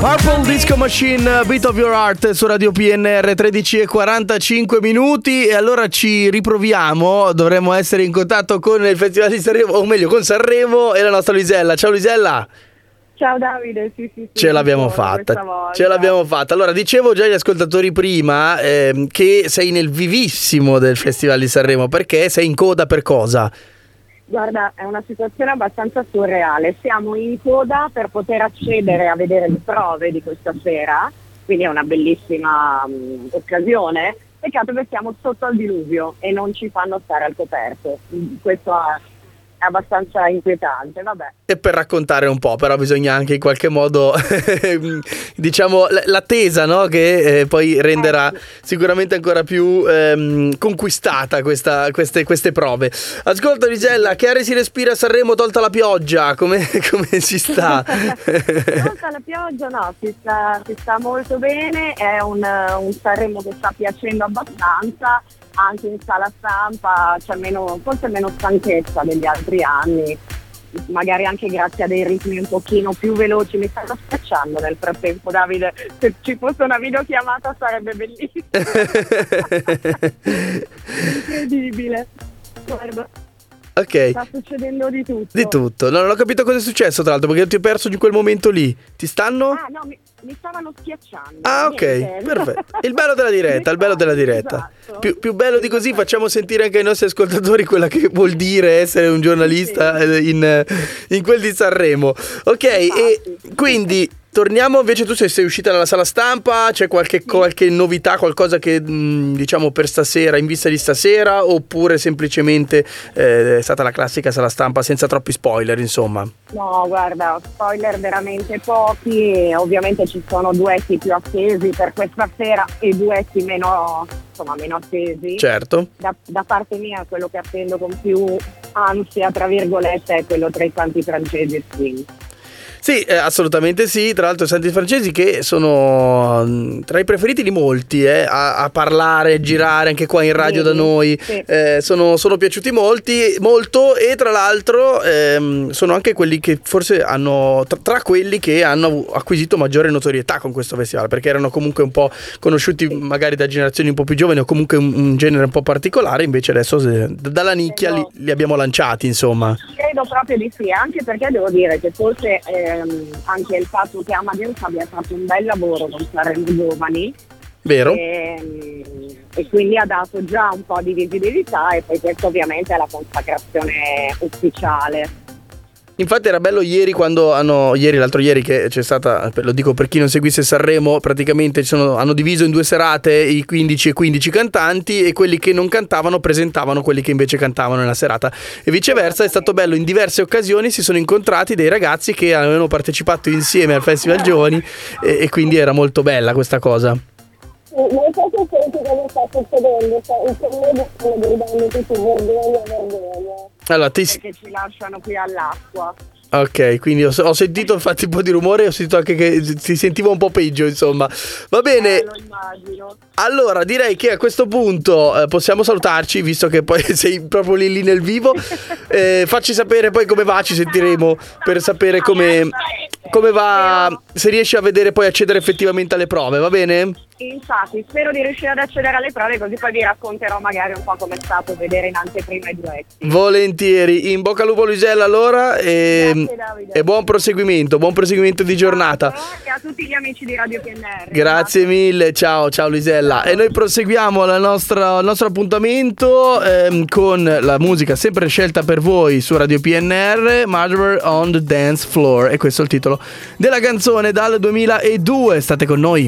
Purple Disco Machine, Beat of Your Heart su Radio PNR 13 e 45 minuti e allora ci riproviamo, dovremmo essere in contatto con il Festival di Sanremo, o meglio con Sanremo e la nostra Luisella. Ciao Luisella! Ciao Davide, sì, sì, sì, Ce l'abbiamo fatta, ce l'abbiamo fatta. Allora, dicevo già agli ascoltatori prima ehm, che sei nel vivissimo del Festival di Sanremo, perché sei in coda per cosa? Guarda, è una situazione abbastanza surreale. Siamo in coda per poter accedere a vedere le prove di questa sera, quindi è una bellissima um, occasione. Peccato che siamo sotto al diluvio e non ci fanno stare al coperto. Questo è abbastanza inquietante, vabbè. E per raccontare un po', però bisogna anche in qualche modo, diciamo, l'attesa, no? Che eh, poi renderà eh, sicuramente ancora più ehm, conquistata questa, queste, queste, prove. Ascolta Gisella, che aria si respira a Sanremo tolta la pioggia? Come, come si sta? tolta la pioggia no, si sta, si sta molto bene, è un, un Sanremo che sta piacendo abbastanza anche in sala stampa c'è meno, forse meno stanchezza degli altri anni, magari anche grazie a dei ritmi un pochino più veloci. Mi stanno schiacciando nel frattempo, Davide. Se ci fosse una videochiamata sarebbe bellissimo. Incredibile. Guarda. Ok. Sta succedendo di tutto. Di tutto. No, non ho capito cosa è successo, tra l'altro, perché ti ho perso in quel momento lì. Ti stanno? Ah, no, mi, mi stavano schiacciando. Ah, ok. Niente. Perfetto. Il bello della diretta, il bello della diretta. Esatto. Più, più, bello di così facciamo sentire anche ai nostri ascoltatori quella che vuol dire essere un giornalista sì. in, in, quel di Sanremo. Ok, Infatti. e quindi Torniamo invece, tu sei, sei, uscita dalla sala stampa, c'è qualche, qualche novità, qualcosa che diciamo per stasera, in vista di stasera, oppure semplicemente eh, è stata la classica sala stampa senza troppi spoiler, insomma? No, guarda, spoiler veramente pochi, ovviamente ci sono duetti più attesi per questa sera e duetti meno, insomma, meno attesi. Certo. Da, da parte mia quello che attendo con più ansia, tra virgolette, è quello tra i canti francesi e swing. Sì, eh, assolutamente sì. Tra l'altro, Santi Francesi che sono mm, tra i preferiti di molti eh, a, a, parlare, a girare anche qua in radio sì, da noi. Sì. Eh, sono, sono, piaciuti molti, molto e tra l'altro ehm, sono anche quelli che forse hanno, tra, tra, quelli che hanno acquisito maggiore notorietà con questo festival perché erano comunque un po' conosciuti magari da generazioni un po' più giovani o comunque un, un genere un po' particolare. Invece adesso se, dalla nicchia li, li, abbiamo lanciati, insomma. Credo proprio di sì, anche perché devo dire che forse eh, ehm, anche il fatto che Amadeus abbia fatto un bel lavoro con Sanremo Giovani. Vero. E, ehm, e, quindi ha dato già un po' di visibilità e poi questo ovviamente è la consacrazione ufficiale. Infatti era bello ieri quando hanno, ieri l'altro ieri che c'è stata, lo dico per chi non seguisse Sanremo, praticamente sono, hanno diviso in due serate i 15 e 15 cantanti e quelli che non cantavano presentavano quelli che invece cantavano nella serata e viceversa è stato bello, in diverse occasioni si sono incontrati dei ragazzi che avevano partecipato insieme al Festival Giovani e, e quindi era molto bella questa cosa. Non so se senti cosa sta succedendo, i colleghi stanno gridando tutti vergogna, vergogna. Allora, ti... Perché ci lasciano qui all'acqua. Ok, quindi ho, ho, sentito infatti un po' di rumore, ho sentito anche che si sentiva un po' peggio, insomma. Va bene. Eh, lo immagino. Allora, direi che a questo punto eh, possiamo salutarci, visto che poi sei proprio lì, lì nel vivo. Eh, facci sapere poi come va, ci sentiremo per sapere come, come va, se riesci a vedere poi accedere effettivamente alle prove, va bene? Infatti, spero di riuscire ad accedere alle prove così poi vi racconterò magari un po' come è stato vedere in anteprima i duetti. Volentieri, in bocca al lupo Luisella allora e, e, buon proseguimento, buon proseguimento di giornata. E a tutti gli amici di Radio PNR. Grazie mille, ciao, ciao Luisella. E noi proseguiamo nostra, il nostro appuntamento ehm, con la musica sempre scelta per voi su Radio PNR, Murderer on the Dance Floor. E questo è il titolo della canzone dal 2002. State con noi.